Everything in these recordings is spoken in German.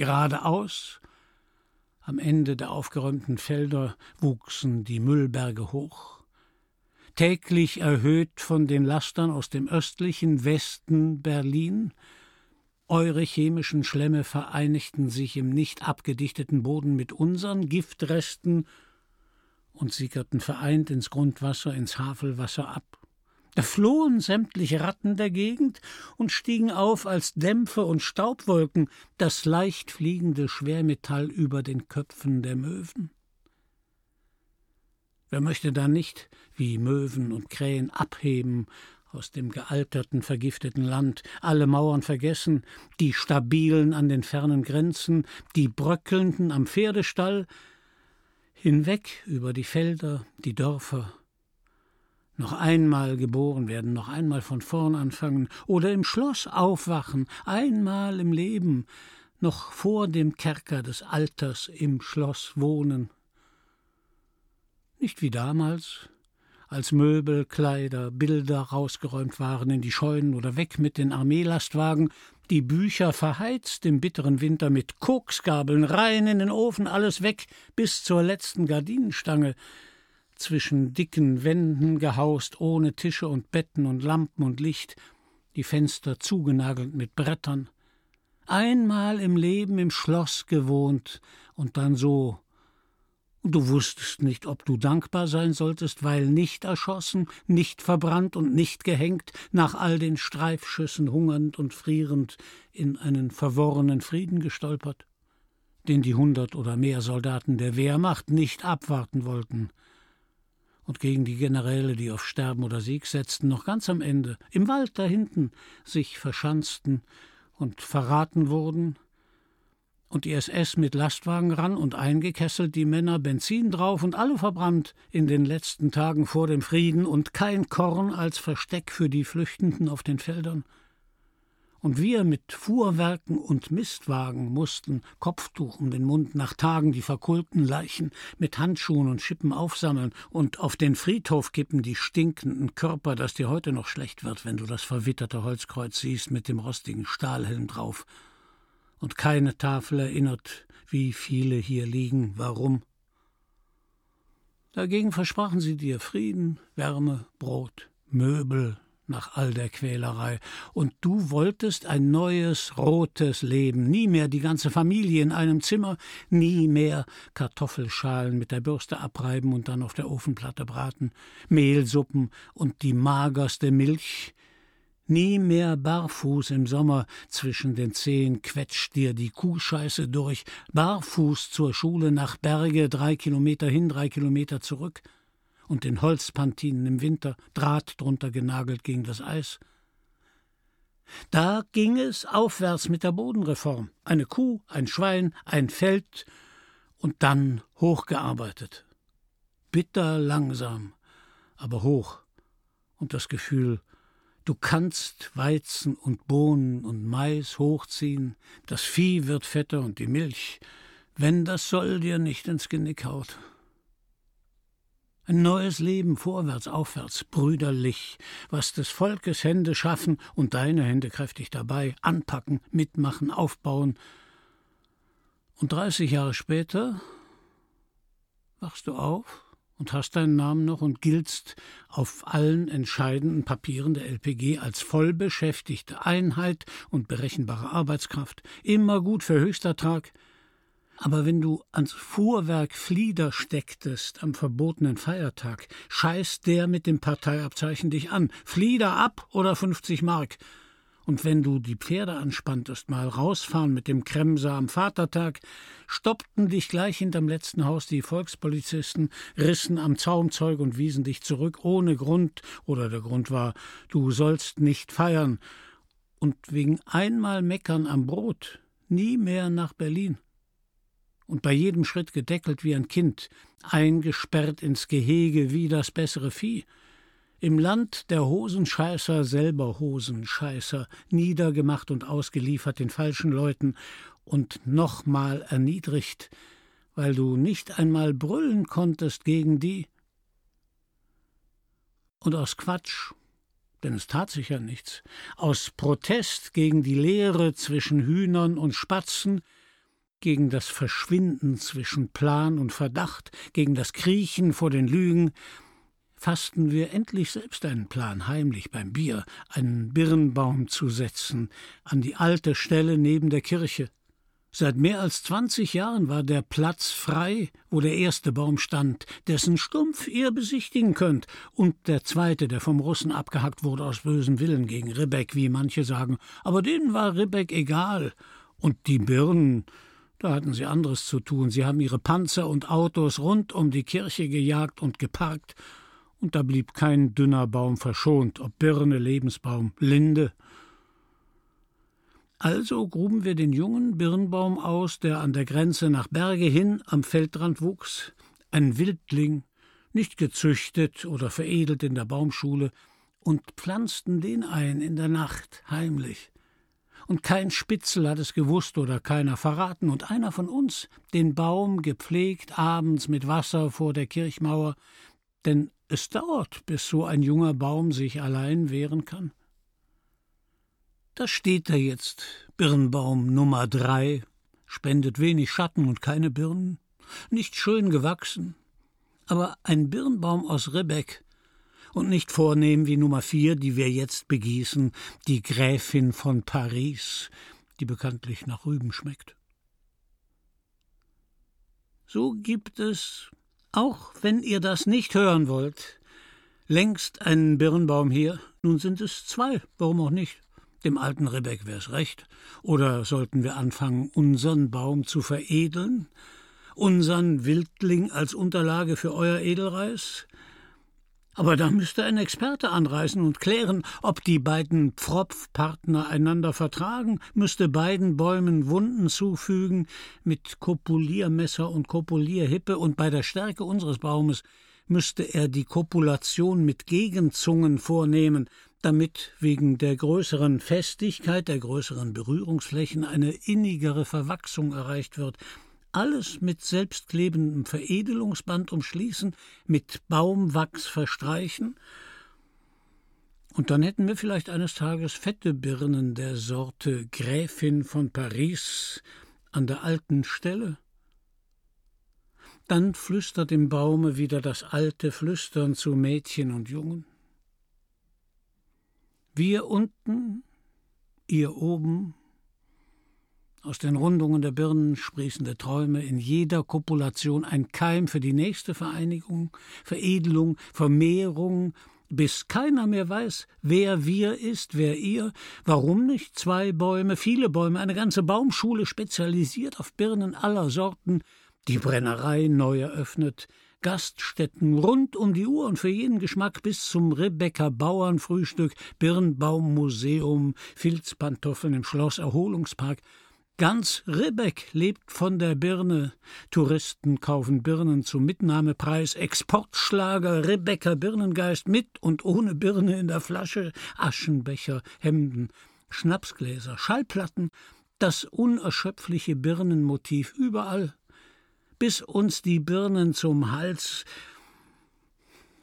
Geradeaus, am Ende der aufgeräumten Felder, wuchsen die Müllberge hoch. Täglich erhöht von den Lastern aus dem östlichen Westen Berlin, eure chemischen Schlemme vereinigten sich im nicht abgedichteten Boden mit unseren Giftresten und sickerten vereint ins Grundwasser, ins Havelwasser ab. Da flohen sämtliche Ratten der Gegend und stiegen auf als Dämpfe und Staubwolken, das leicht fliegende Schwermetall über den Köpfen der Möwen. Wer möchte da nicht, wie Möwen und Krähen, abheben aus dem gealterten, vergifteten Land, alle Mauern vergessen, die stabilen an den fernen Grenzen, die bröckelnden am Pferdestall, hinweg über die Felder, die Dörfer, noch einmal geboren werden, noch einmal von vorn anfangen oder im Schloss aufwachen, einmal im Leben, noch vor dem Kerker des Alters im Schloss wohnen. Nicht wie damals, als Möbel, Kleider, Bilder rausgeräumt waren in die Scheunen oder weg mit den Armeelastwagen, die Bücher verheizt im bitteren Winter mit Koksgabeln rein in den Ofen, alles weg bis zur letzten Gardinenstange, zwischen dicken Wänden gehaust, ohne Tische und Betten und Lampen und Licht, die Fenster zugenagelt mit Brettern. Einmal im Leben im Schloss gewohnt und dann so und du wusstest nicht, ob du dankbar sein solltest, weil nicht erschossen, nicht verbrannt und nicht gehängt, nach all den Streifschüssen hungernd und frierend in einen verworrenen Frieden gestolpert, den die hundert oder mehr Soldaten der Wehrmacht nicht abwarten wollten, und gegen die Generäle, die auf Sterben oder Sieg setzten, noch ganz am Ende, im Wald da hinten, sich verschanzten und verraten wurden, und die SS mit Lastwagen ran und eingekesselt, die Männer Benzin drauf und alle verbrannt in den letzten Tagen vor dem Frieden und kein Korn als Versteck für die Flüchtenden auf den Feldern. Und wir mit Fuhrwerken und Mistwagen mussten Kopftuch um den Mund nach Tagen die verkohlten Leichen mit Handschuhen und Schippen aufsammeln und auf den Friedhof kippen die stinkenden Körper, dass dir heute noch schlecht wird, wenn du das verwitterte Holzkreuz siehst mit dem rostigen Stahlhelm drauf und keine Tafel erinnert, wie viele hier liegen, warum. Dagegen versprachen sie dir Frieden, Wärme, Brot, Möbel nach all der Quälerei, und du wolltest ein neues, rotes Leben, nie mehr die ganze Familie in einem Zimmer, nie mehr Kartoffelschalen mit der Bürste abreiben und dann auf der Ofenplatte braten, Mehlsuppen und die magerste Milch, Nie mehr barfuß im Sommer, zwischen den Zehen quetscht dir die Kuhscheiße durch, barfuß zur Schule nach Berge, drei Kilometer hin, drei Kilometer zurück, und den Holzpantinen im Winter, Draht drunter genagelt gegen das Eis. Da ging es aufwärts mit der Bodenreform. Eine Kuh, ein Schwein, ein Feld und dann hochgearbeitet. Bitter langsam, aber hoch. Und das Gefühl, Du kannst Weizen und Bohnen und Mais hochziehen, das Vieh wird fetter und die Milch, wenn das Soll dir nicht ins Genick haut. Ein neues Leben vorwärts, aufwärts, brüderlich, was des Volkes Hände schaffen und deine Hände kräftig dabei, anpacken, mitmachen, aufbauen. Und dreißig Jahre später wachst du auf und hast deinen Namen noch und giltst auf allen entscheidenden Papieren der LPG als vollbeschäftigte Einheit und berechenbare Arbeitskraft, immer gut für Höchstertrag. Aber wenn du ans Fuhrwerk Flieder stecktest am verbotenen Feiertag, scheißt der mit dem Parteiabzeichen dich an. Flieder ab oder 50 Mark. Und wenn du die Pferde anspanntest, mal rausfahren mit dem Kremser am Vatertag, stoppten dich gleich hinterm letzten Haus die Volkspolizisten, rissen am Zaumzeug und wiesen dich zurück ohne Grund, oder der Grund war, du sollst nicht feiern, und wegen einmal Meckern am Brot nie mehr nach Berlin. Und bei jedem Schritt gedeckelt wie ein Kind, eingesperrt ins Gehege wie das bessere Vieh. Im Land der Hosenscheißer selber Hosenscheißer, niedergemacht und ausgeliefert den falschen Leuten und nochmal erniedrigt, weil du nicht einmal brüllen konntest gegen die. Und aus Quatsch, denn es tat sich ja nichts, aus Protest gegen die Lehre zwischen Hühnern und Spatzen, gegen das Verschwinden zwischen Plan und Verdacht, gegen das Kriechen vor den Lügen, fassten wir endlich selbst einen Plan, heimlich beim Bier einen Birnbaum zu setzen, an die alte Stelle neben der Kirche. Seit mehr als zwanzig Jahren war der Platz frei, wo der erste Baum stand, dessen Stumpf ihr besichtigen könnt, und der zweite, der vom Russen abgehackt wurde aus bösem Willen gegen Ribbeck, wie manche sagen. Aber denen war Ribbeck egal. Und die Birnen, da hatten sie anderes zu tun. Sie haben ihre Panzer und Autos rund um die Kirche gejagt und geparkt, und da blieb kein dünner Baum verschont, ob Birne, Lebensbaum, Linde also gruben wir den jungen Birnbaum aus, der an der Grenze nach Berge hin am Feldrand wuchs, ein Wildling, nicht gezüchtet oder veredelt in der Baumschule, und pflanzten den ein in der Nacht heimlich. Und kein Spitzel hat es gewusst oder keiner verraten, und einer von uns den Baum gepflegt abends mit Wasser vor der Kirchmauer, denn es dauert, bis so ein junger Baum sich allein wehren kann. Da steht er jetzt, Birnbaum Nummer drei, spendet wenig Schatten und keine Birnen, nicht schön gewachsen, aber ein Birnbaum aus Rebek und nicht vornehm wie Nummer vier, die wir jetzt begießen, die Gräfin von Paris, die bekanntlich nach Rüben schmeckt. So gibt es, auch wenn ihr das nicht hören wollt, längst einen Birnbaum hier, nun sind es zwei, warum auch nicht? Dem alten Rebek wär's recht. Oder sollten wir anfangen, unseren Baum zu veredeln? Unseren Wildling als Unterlage für euer Edelreis? Aber da müsste ein Experte anreisen und klären, ob die beiden Pfropfpartner einander vertragen, müsste beiden Bäumen Wunden zufügen mit Kopuliermesser und Kopulierhippe, und bei der Stärke unseres Baumes müsste er die Kopulation mit Gegenzungen vornehmen, damit wegen der größeren Festigkeit, der größeren Berührungsflächen eine innigere Verwachsung erreicht wird, alles mit selbstklebendem Veredelungsband umschließen, mit Baumwachs verstreichen, und dann hätten wir vielleicht eines Tages fette Birnen der Sorte Gräfin von Paris an der alten Stelle. Dann flüstert im Baume wieder das alte Flüstern zu Mädchen und Jungen. Wir unten, ihr oben, aus den Rundungen der Birnen sprießende Träume, in jeder Kopulation ein Keim für die nächste Vereinigung, Veredelung, Vermehrung, bis keiner mehr weiß, wer wir ist, wer ihr, warum nicht zwei Bäume, viele Bäume, eine ganze Baumschule spezialisiert auf Birnen aller Sorten, die Brennerei neu eröffnet, Gaststätten rund um die Uhr und für jeden Geschmack bis zum Rebecca Bauernfrühstück, Birnbaummuseum, Filzpantoffeln im Schloss Erholungspark. Ganz Ribbeck lebt von der Birne. Touristen kaufen Birnen zum Mitnahmepreis. Exportschlager Rebecca Birnengeist mit und ohne Birne in der Flasche. Aschenbecher, Hemden, Schnapsgläser, Schallplatten. Das unerschöpfliche Birnenmotiv überall bis uns die Birnen zum Hals.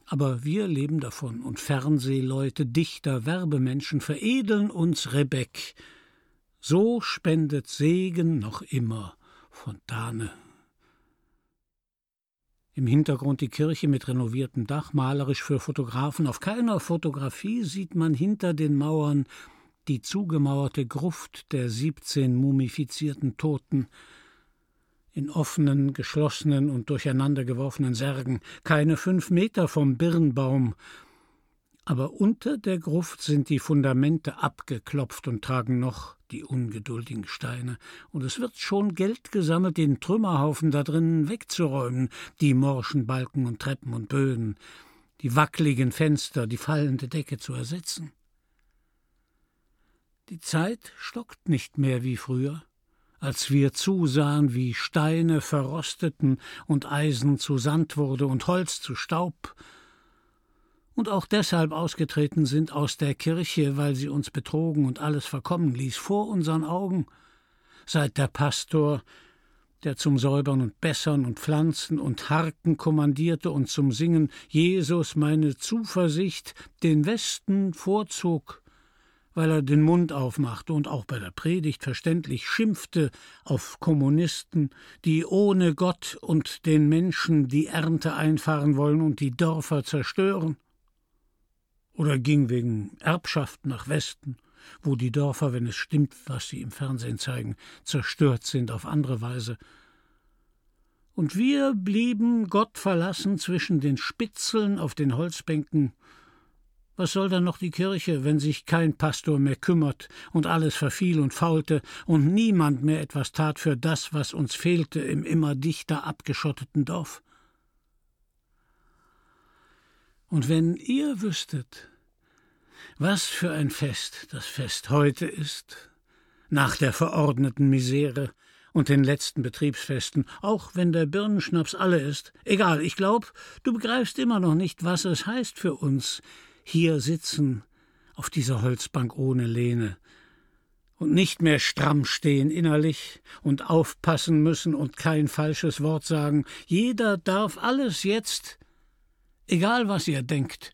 Aber wir leben davon, und Fernsehleute, Dichter, Werbemenschen veredeln uns Rebeck. So spendet Segen noch immer Fontane. Im Hintergrund die Kirche mit renoviertem Dach, malerisch für Fotografen. Auf keiner Fotografie sieht man hinter den Mauern die zugemauerte Gruft der siebzehn mumifizierten Toten in offenen, geschlossenen und durcheinandergeworfenen Särgen, keine fünf Meter vom Birnbaum. Aber unter der Gruft sind die Fundamente abgeklopft und tragen noch die ungeduldigen Steine, und es wird schon Geld gesammelt, den Trümmerhaufen da drinnen wegzuräumen, die morschen Balken und Treppen und Böden, die wackligen Fenster, die fallende Decke zu ersetzen. Die Zeit stockt nicht mehr wie früher als wir zusahen, wie Steine verrosteten und Eisen zu Sand wurde und Holz zu Staub, und auch deshalb ausgetreten sind aus der Kirche, weil sie uns betrogen und alles verkommen ließ, vor unseren Augen, seit der Pastor, der zum Säubern und Bessern und Pflanzen und Harken kommandierte und zum Singen Jesus meine Zuversicht den Westen vorzog, weil er den Mund aufmachte und auch bei der Predigt verständlich schimpfte auf Kommunisten, die ohne Gott und den Menschen die Ernte einfahren wollen und die Dörfer zerstören? Oder ging wegen Erbschaft nach Westen, wo die Dörfer, wenn es stimmt, was sie im Fernsehen zeigen, zerstört sind auf andere Weise? Und wir blieben Gott verlassen zwischen den Spitzeln auf den Holzbänken was soll dann noch die Kirche, wenn sich kein Pastor mehr kümmert und alles verfiel und faulte und niemand mehr etwas tat für das, was uns fehlte im immer dichter abgeschotteten Dorf? Und wenn ihr wüsstet, was für ein Fest das Fest heute ist, nach der verordneten Misere und den letzten Betriebsfesten, auch wenn der Birnenschnaps alle ist, egal, ich glaub, du begreifst immer noch nicht, was es heißt für uns, hier sitzen, auf dieser Holzbank ohne Lehne, und nicht mehr stramm stehen innerlich und aufpassen müssen und kein falsches Wort sagen. Jeder darf alles jetzt, egal was ihr denkt,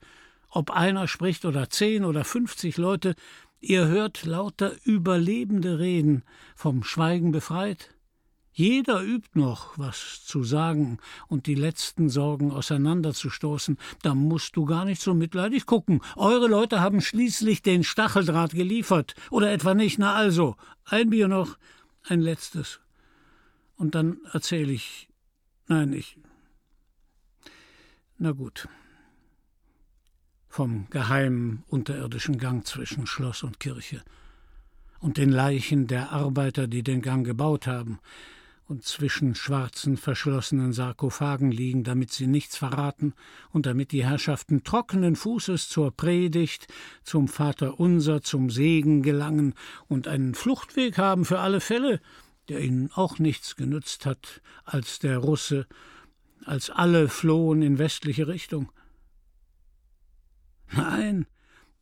ob einer spricht oder zehn oder fünfzig Leute, ihr hört lauter Überlebende reden, vom Schweigen befreit, jeder übt noch, was zu sagen und die letzten Sorgen auseinanderzustoßen. Da musst du gar nicht so mitleidig gucken. Eure Leute haben schließlich den Stacheldraht geliefert. Oder etwa nicht? Na also, ein Bier noch, ein letztes. Und dann erzähle ich. Nein, ich. Na gut. Vom geheimen unterirdischen Gang zwischen Schloss und Kirche und den Leichen der Arbeiter, die den Gang gebaut haben, und zwischen schwarzen, verschlossenen Sarkophagen liegen, damit sie nichts verraten und damit die Herrschaften trockenen Fußes zur Predigt, zum Vater unser, zum Segen gelangen und einen Fluchtweg haben für alle Fälle, der ihnen auch nichts genützt hat, als der Russe, als alle flohen in westliche Richtung. Nein,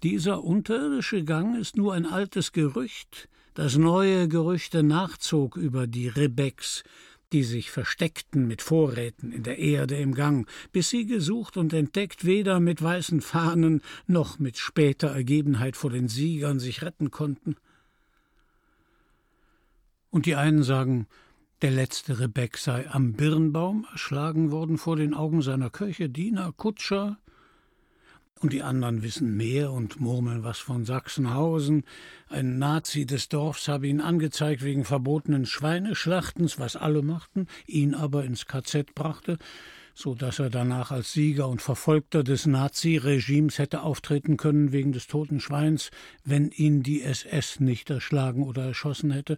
dieser unterirdische Gang ist nur ein altes Gerücht, das neue Gerüchte nachzog über die Rebecks, die sich versteckten mit Vorräten in der Erde im Gang, bis sie gesucht und entdeckt weder mit weißen Fahnen noch mit später Ergebenheit vor den Siegern sich retten konnten. Und die einen sagen, der letzte Rebeck sei am Birnbaum erschlagen worden vor den Augen seiner Köche, Diener, Kutscher, und die anderen wissen mehr und murmeln was von Sachsenhausen. Ein Nazi des Dorfs habe ihn angezeigt wegen verbotenen Schweineschlachtens, was alle machten, ihn aber ins KZ brachte, so dass er danach als Sieger und Verfolgter des Nazi-Regimes hätte auftreten können wegen des toten Schweins, wenn ihn die SS nicht erschlagen oder erschossen hätte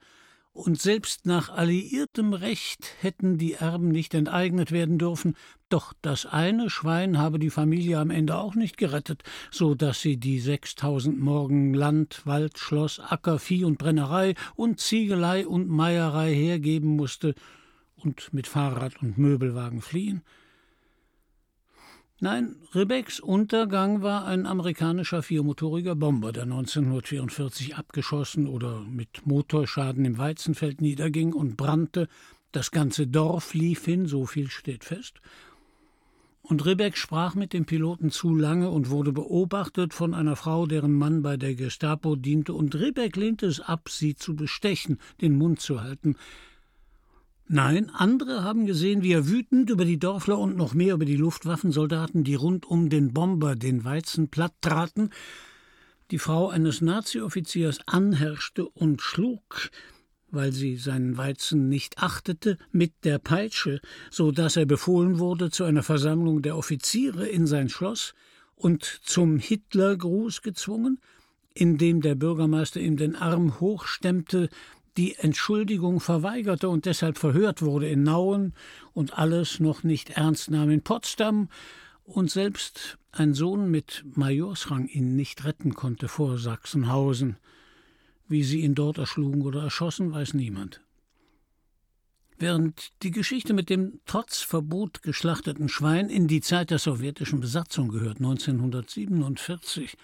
und selbst nach alliiertem Recht hätten die Erben nicht enteignet werden dürfen, doch das eine Schwein habe die Familie am Ende auch nicht gerettet, so dass sie die sechstausend Morgen Land, Wald, Schloss, Acker, Vieh und Brennerei und Ziegelei und Meierei hergeben musste und mit Fahrrad und Möbelwagen fliehen. Nein, Rebecks Untergang war ein amerikanischer viermotoriger Bomber, der 1944 abgeschossen oder mit Motorschaden im Weizenfeld niederging und brannte. Das ganze Dorf lief hin, so viel steht fest. Und Rebeck sprach mit dem Piloten zu lange und wurde beobachtet von einer Frau, deren Mann bei der Gestapo diente, und Rebeck lehnte es ab, sie zu bestechen, den Mund zu halten. Nein, andere haben gesehen, wie er wütend über die Dorfler und noch mehr über die Luftwaffensoldaten, die rund um den Bomber den Weizen platt traten, die Frau eines Nazi-Offiziers anherrschte und schlug, weil sie seinen Weizen nicht achtete, mit der Peitsche, so dass er befohlen wurde zu einer Versammlung der Offiziere in sein Schloss und zum Hitlergruß gezwungen, indem der Bürgermeister ihm den Arm hochstemmte, die Entschuldigung verweigerte und deshalb verhört wurde in Nauen und alles noch nicht ernst nahm in Potsdam und selbst ein Sohn mit Majorsrang ihn nicht retten konnte vor Sachsenhausen. Wie sie ihn dort erschlugen oder erschossen, weiß niemand. Während die Geschichte mit dem trotz Verbot geschlachteten Schwein in die Zeit der sowjetischen Besatzung gehört, 1947,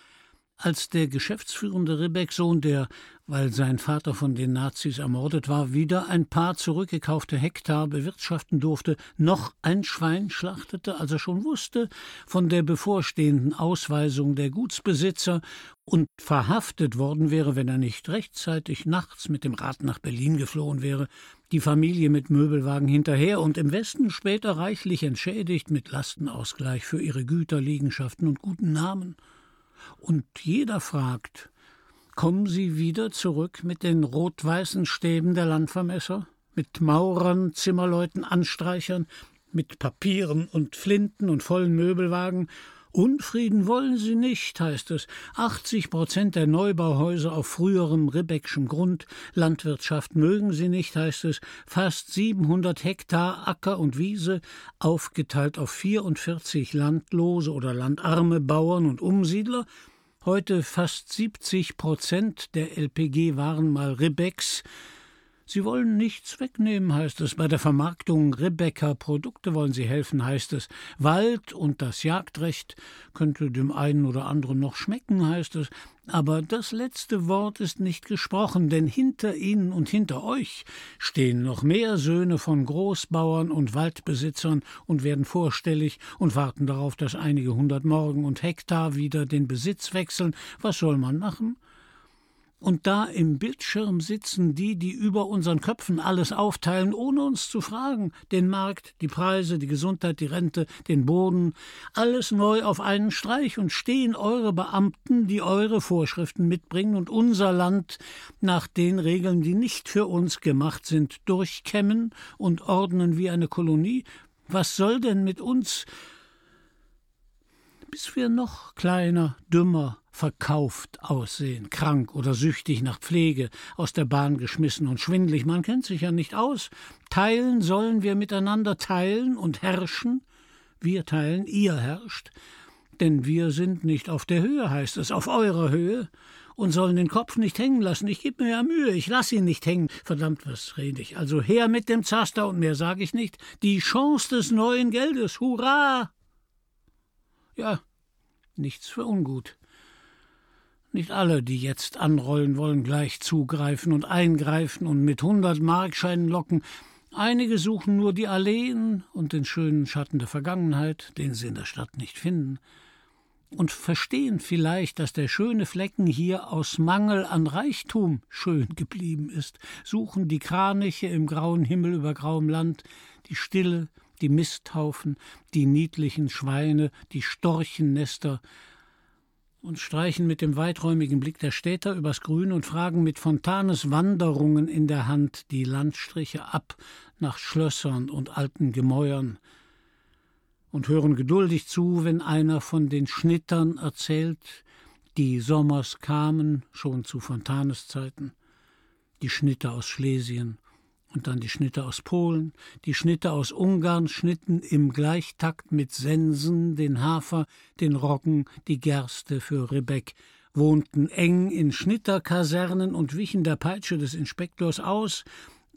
als der geschäftsführende Ribbeck-Sohn, der, weil sein Vater von den Nazis ermordet war, wieder ein paar zurückgekaufte Hektar bewirtschaften durfte, noch ein Schwein schlachtete, als er schon wusste von der bevorstehenden Ausweisung der Gutsbesitzer und verhaftet worden wäre, wenn er nicht rechtzeitig nachts mit dem Rad nach Berlin geflohen wäre, die Familie mit Möbelwagen hinterher und im Westen später reichlich entschädigt mit Lastenausgleich für ihre Güter, Liegenschaften und guten Namen. Und jeder fragt, kommen Sie wieder zurück mit den rot-weißen Stäben der Landvermesser? Mit Maurern, Zimmerleuten, Anstreichern, mit Papieren und Flinten und vollen Möbelwagen Unfrieden wollen sie nicht, heißt es. 80 Prozent der Neubauhäuser auf früherem Ribbeckschem Grund. Landwirtschaft mögen sie nicht, heißt es. Fast 700 Hektar Acker und Wiese, aufgeteilt auf 44 landlose oder landarme Bauern und Umsiedler. Heute fast 70 Prozent der LPG waren mal Ribbecks. Sie wollen nichts wegnehmen, heißt es. Bei der Vermarktung Rebecca Produkte wollen sie helfen, heißt es. Wald und das Jagdrecht könnte dem einen oder anderen noch schmecken, heißt es. Aber das letzte Wort ist nicht gesprochen, denn hinter Ihnen und hinter euch stehen noch mehr Söhne von Großbauern und Waldbesitzern und werden vorstellig und warten darauf, dass einige hundert Morgen und Hektar wieder den Besitz wechseln. Was soll man machen? Und da im Bildschirm sitzen die, die über unseren Köpfen alles aufteilen, ohne uns zu fragen. Den Markt, die Preise, die Gesundheit, die Rente, den Boden, alles neu auf einen Streich und stehen eure Beamten, die eure Vorschriften mitbringen und unser Land nach den Regeln, die nicht für uns gemacht sind, durchkämmen und ordnen wie eine Kolonie. Was soll denn mit uns, bis wir noch kleiner, dümmer, verkauft aussehen, krank oder süchtig nach Pflege, aus der Bahn geschmissen und schwindlig, man kennt sich ja nicht aus. Teilen sollen wir miteinander teilen und herrschen. Wir teilen, ihr herrscht. Denn wir sind nicht auf der Höhe, heißt es, auf eurer Höhe, und sollen den Kopf nicht hängen lassen. Ich gebe mir ja Mühe, ich lasse ihn nicht hängen. Verdammt, was rede ich? Also her mit dem Zaster und mehr sage ich nicht. Die Chance des neuen Geldes, hurra! Ja, nichts für ungut. Nicht alle, die jetzt anrollen, wollen gleich zugreifen und eingreifen und mit hundert Markscheinen locken. Einige suchen nur die Alleen und den schönen Schatten der Vergangenheit, den sie in der Stadt nicht finden, und verstehen vielleicht, dass der schöne Flecken hier aus Mangel an Reichtum schön geblieben ist, suchen die Kraniche im grauen Himmel über grauem Land, die Stille, die Misthaufen, die niedlichen Schweine, die Storchennester, und streichen mit dem weiträumigen Blick der Städter übers Grün und fragen mit Fontanes Wanderungen in der Hand die Landstriche ab nach Schlössern und alten Gemäuern und hören geduldig zu, wenn einer von den Schnittern erzählt, die Sommers kamen schon zu Fontanes Zeiten, die Schnitter aus Schlesien und dann die Schnitte aus Polen, die Schnitte aus Ungarn schnitten im Gleichtakt mit Sensen den Hafer, den Roggen, die Gerste für Rebeck, wohnten eng in Schnitterkasernen und wichen der Peitsche des Inspektors aus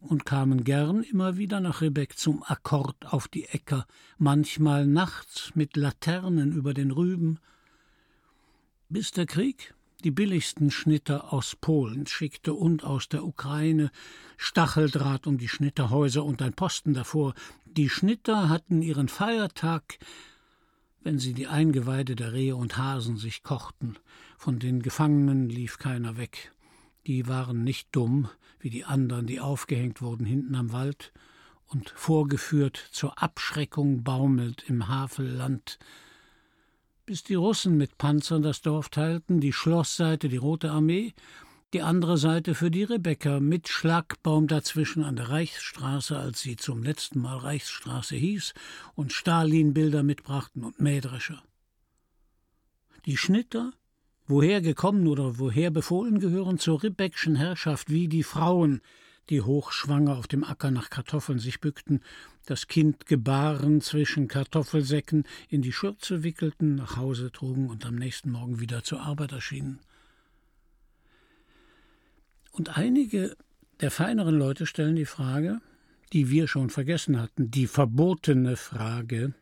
und kamen gern immer wieder nach Rebeck zum Akkord auf die Äcker, manchmal nachts mit Laternen über den Rüben. Bis der Krieg die billigsten Schnitter aus Polen schickte und aus der Ukraine, Stacheldraht um die Schnitterhäuser und ein Posten davor. Die Schnitter hatten ihren Feiertag, wenn sie die Eingeweide der Rehe und Hasen sich kochten. Von den Gefangenen lief keiner weg. Die waren nicht dumm, wie die anderen, die aufgehängt wurden hinten am Wald und vorgeführt zur Abschreckung baumelt im Havelland bis die Russen mit Panzern das Dorf teilten, die Schlossseite die Rote Armee, die andere Seite für die Rebecca mit Schlagbaum dazwischen an der Reichsstraße, als sie zum letzten Mal Reichsstraße hieß, und Stalin-Bilder mitbrachten und Mähdrescher. Die Schnitter, woher gekommen oder woher befohlen, gehören zur Ribbeckschen Herrschaft wie die Frauen, die hochschwanger auf dem Acker nach Kartoffeln sich bückten, das Kind gebaren zwischen Kartoffelsäcken, in die Schürze wickelten, nach Hause trugen und am nächsten Morgen wieder zur Arbeit erschienen. Und einige der feineren Leute stellen die Frage, die wir schon vergessen hatten, die verbotene Frage,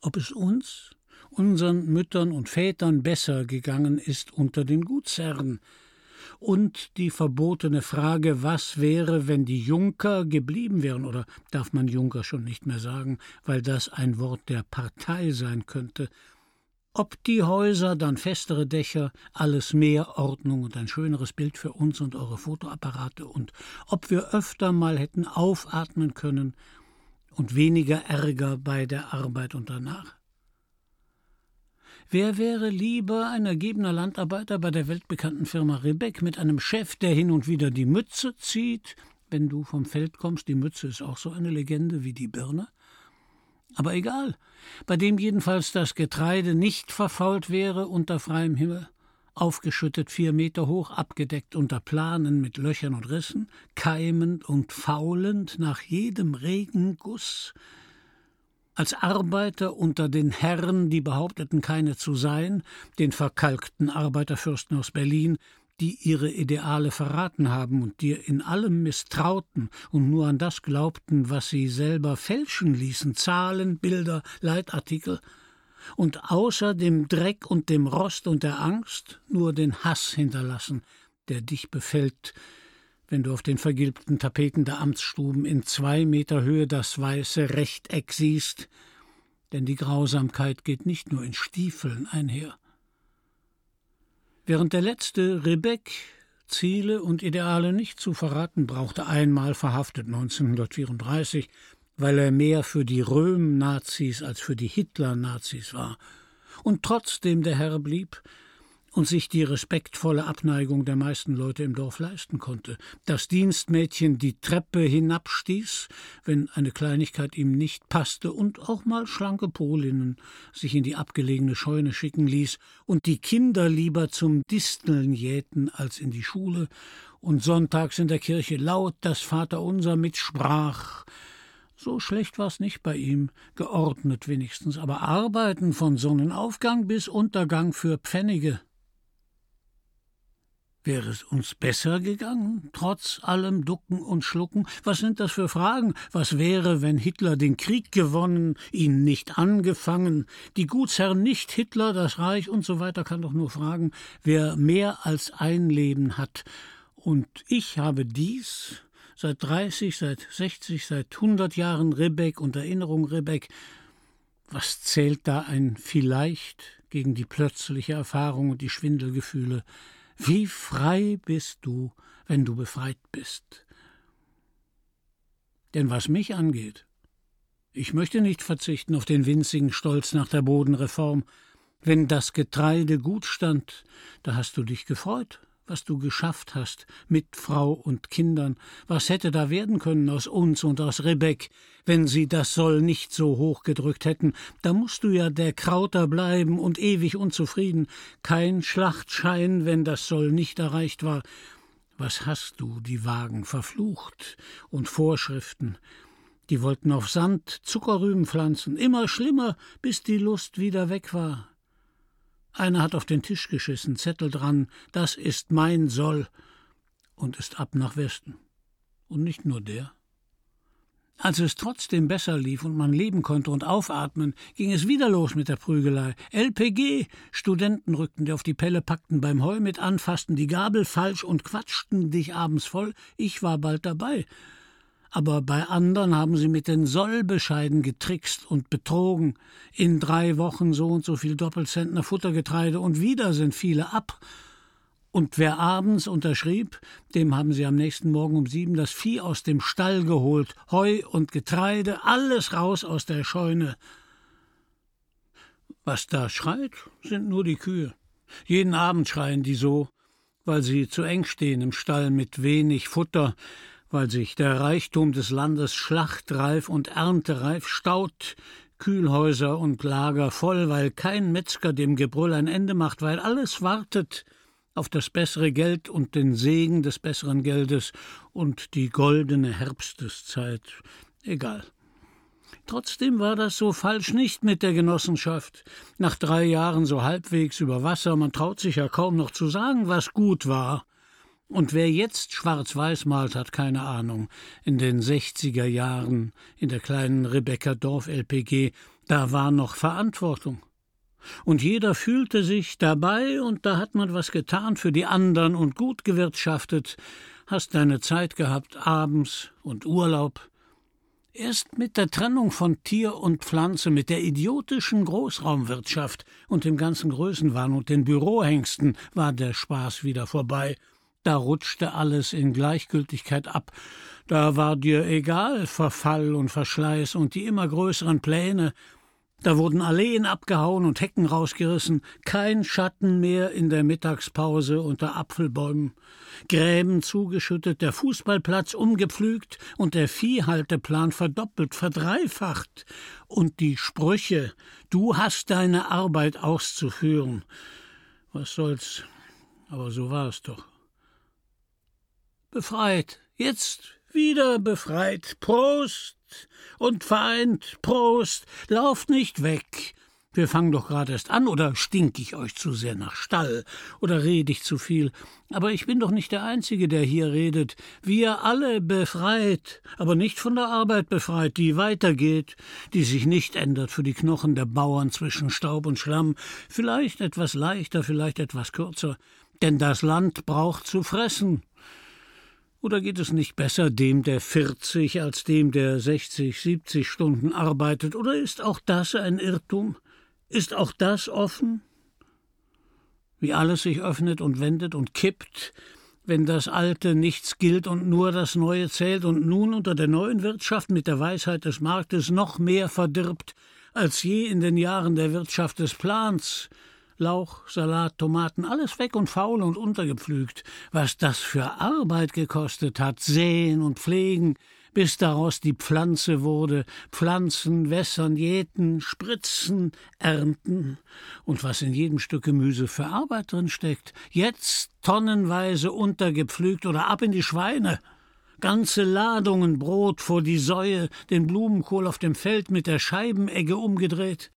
ob es uns unseren Müttern und Vätern besser gegangen ist unter den Gutsherren. Und die verbotene Frage, was wäre, wenn die Junker geblieben wären, oder darf man Junker schon nicht mehr sagen, weil das ein Wort der Partei sein könnte, ob die Häuser, dann festere Dächer, alles mehr Ordnung und ein schöneres Bild für uns und eure Fotoapparate und ob wir öfter mal hätten aufatmen können und weniger Ärger bei der Arbeit und danach. Wer wäre lieber ein ergebener Landarbeiter bei der weltbekannten Firma Rebeck mit einem Chef, der hin und wieder die Mütze zieht, wenn du vom Feld kommst, die Mütze ist auch so eine Legende wie die Birne? Aber egal, bei dem jedenfalls das Getreide nicht verfault wäre unter freiem Himmel, aufgeschüttet vier Meter hoch, abgedeckt unter Planen mit Löchern und Rissen, keimend und faulend nach jedem Regenguss, als Arbeiter unter den Herren, die behaupteten, keine zu sein, den verkalkten Arbeiterfürsten aus Berlin, die ihre Ideale verraten haben und dir in allem misstrauten und nur an das glaubten, was sie selber fälschen ließen, Zahlen, Bilder, Leitartikel, und außer dem Dreck und dem Rost und der Angst nur den Hass hinterlassen, der dich befällt, wenn du auf den vergilbten Tapeten der Amtsstuben in zwei Meter Höhe das weiße Rechteck siehst, denn die Grausamkeit geht nicht nur in Stiefeln einher. Während der letzte Rebeck Ziele und Ideale nicht zu verraten brauchte, einmal verhaftet 1934, weil er mehr für die Röhm-Nazis als für die Hitler-Nazis war, und trotzdem der Herr blieb, und sich die respektvolle Abneigung der meisten Leute im Dorf leisten konnte. Das Dienstmädchen die Treppe hinabstieß, wenn eine Kleinigkeit ihm nicht passte, und auch mal schlanke Polinnen sich in die abgelegene Scheune schicken ließ, und die Kinder lieber zum Disteln jäten als in die Schule, und sonntags in der Kirche laut das Vaterunser mitsprach, so schlecht war's nicht bei ihm, geordnet wenigstens, aber Arbeiten von Sonnenaufgang bis Untergang für Pfennige Wäre es uns besser gegangen, trotz allem Ducken und Schlucken? Was sind das für Fragen? Was wäre, wenn Hitler den Krieg gewonnen, ihn nicht angefangen, die Gutsherren nicht Hitler, das Reich und so weiter, kann doch nur fragen, wer mehr als ein Leben hat. Und ich habe dies seit 30, seit 60, seit 100 Jahren Rebeck und Erinnerung Rebeck. Was zählt da ein vielleicht gegen die plötzliche Erfahrung und die Schwindelgefühle? Wie frei bist du, wenn du befreit bist. Denn was mich angeht, ich möchte nicht verzichten auf den winzigen Stolz nach der Bodenreform. Wenn das Getreide gut stand, da hast du dich gefreut was du geschafft hast, mit Frau und Kindern, was hätte da werden können aus uns und aus Rebeck, wenn sie das Soll nicht so hoch gedrückt hätten, da musst du ja der Krauter bleiben und ewig unzufrieden, kein Schlachtschein, wenn das Soll nicht erreicht war. Was hast du die Wagen verflucht und Vorschriften? Die wollten auf Sand Zuckerrüben pflanzen, immer schlimmer, bis die Lust wieder weg war. Einer hat auf den Tisch geschissen, Zettel dran, das ist mein Soll, und ist ab nach Westen. Und nicht nur der. Als es trotzdem besser lief und man leben konnte und aufatmen, ging es wieder los mit der Prügelei. LPG! Studenten rückten dir auf die Pelle, packten beim Heu mit an, fassten die Gabel falsch und quatschten dich abends voll. Ich war bald dabei aber bei anderen haben sie mit den Sollbescheiden getrickst und betrogen. In drei Wochen so und so viel Doppelzentner Futtergetreide und wieder sind viele ab. Und wer abends unterschrieb, dem haben sie am nächsten Morgen um sieben das Vieh aus dem Stall geholt, Heu und Getreide, alles raus aus der Scheune. Was da schreit, sind nur die Kühe. Jeden Abend schreien die so, weil sie zu eng stehen im Stall mit wenig Futter, weil sich der Reichtum des Landes schlachtreif und erntereif staut, Kühlhäuser und Lager voll, weil kein Metzger dem Gebrüll ein Ende macht, weil alles wartet auf das bessere Geld und den Segen des besseren Geldes und die goldene Herbsteszeit. Egal. Trotzdem war das so falsch nicht mit der Genossenschaft. Nach drei Jahren so halbwegs über Wasser, man traut sich ja kaum noch zu sagen, was gut war. Und wer jetzt schwarz-weiß malt, hat keine Ahnung. In den 60er Jahren, in der kleinen Rebecca Dorf LPG, da war noch Verantwortung. und jeder fühlte sich dabei, und da hat man was getan für die andern und gut gewirtschaftet, hast deine Zeit gehabt, abends und Urlaub. Erst mit der Trennung von Tier und Pflanze, mit der idiotischen Großraumwirtschaft und dem ganzen Größenwahn und den Bürohengsten war der Spaß wieder vorbei. Da rutschte alles in Gleichgültigkeit ab. Da war dir egal Verfall und Verschleiß und die immer größeren Pläne, da wurden Alleen abgehauen und Hecken rausgerissen, kein Schatten mehr in der Mittagspause unter Apfelbäumen, Gräben zugeschüttet, der Fußballplatz umgepflügt und der Viehhalteplan verdoppelt, verdreifacht. Und die Sprüche, du hast deine Arbeit auszuführen. Was soll's, aber so war es doch. Befreit, jetzt wieder befreit. Prost! und vereint. Prost! Lauft nicht weg! Wir fangen doch gerade erst an, oder stink ich euch zu sehr nach Stall, oder red ich zu viel. Aber ich bin doch nicht der Einzige, der hier redet. Wir alle befreit, aber nicht von der Arbeit befreit, die weitergeht, die sich nicht ändert für die Knochen der Bauern zwischen Staub und Schlamm, vielleicht etwas leichter, vielleicht etwas kürzer, denn das Land braucht zu fressen. Oder geht es nicht besser dem, der 40, als dem, der 60, 70 Stunden arbeitet? Oder ist auch das ein Irrtum? Ist auch das offen? Wie alles sich öffnet und wendet und kippt, wenn das Alte nichts gilt und nur das Neue zählt und nun unter der neuen Wirtschaft mit der Weisheit des Marktes noch mehr verdirbt als je in den Jahren der Wirtschaft des Plans, Lauch, Salat, Tomaten, alles weg und faul und untergepflügt. Was das für Arbeit gekostet hat, säen und pflegen, bis daraus die Pflanze wurde, pflanzen, wässern, jäten, spritzen, ernten. Und was in jedem Stück Gemüse für Arbeit drin steckt, jetzt tonnenweise untergepflügt oder ab in die Schweine. Ganze Ladungen Brot vor die Säue, den Blumenkohl auf dem Feld mit der Scheibenegge umgedreht.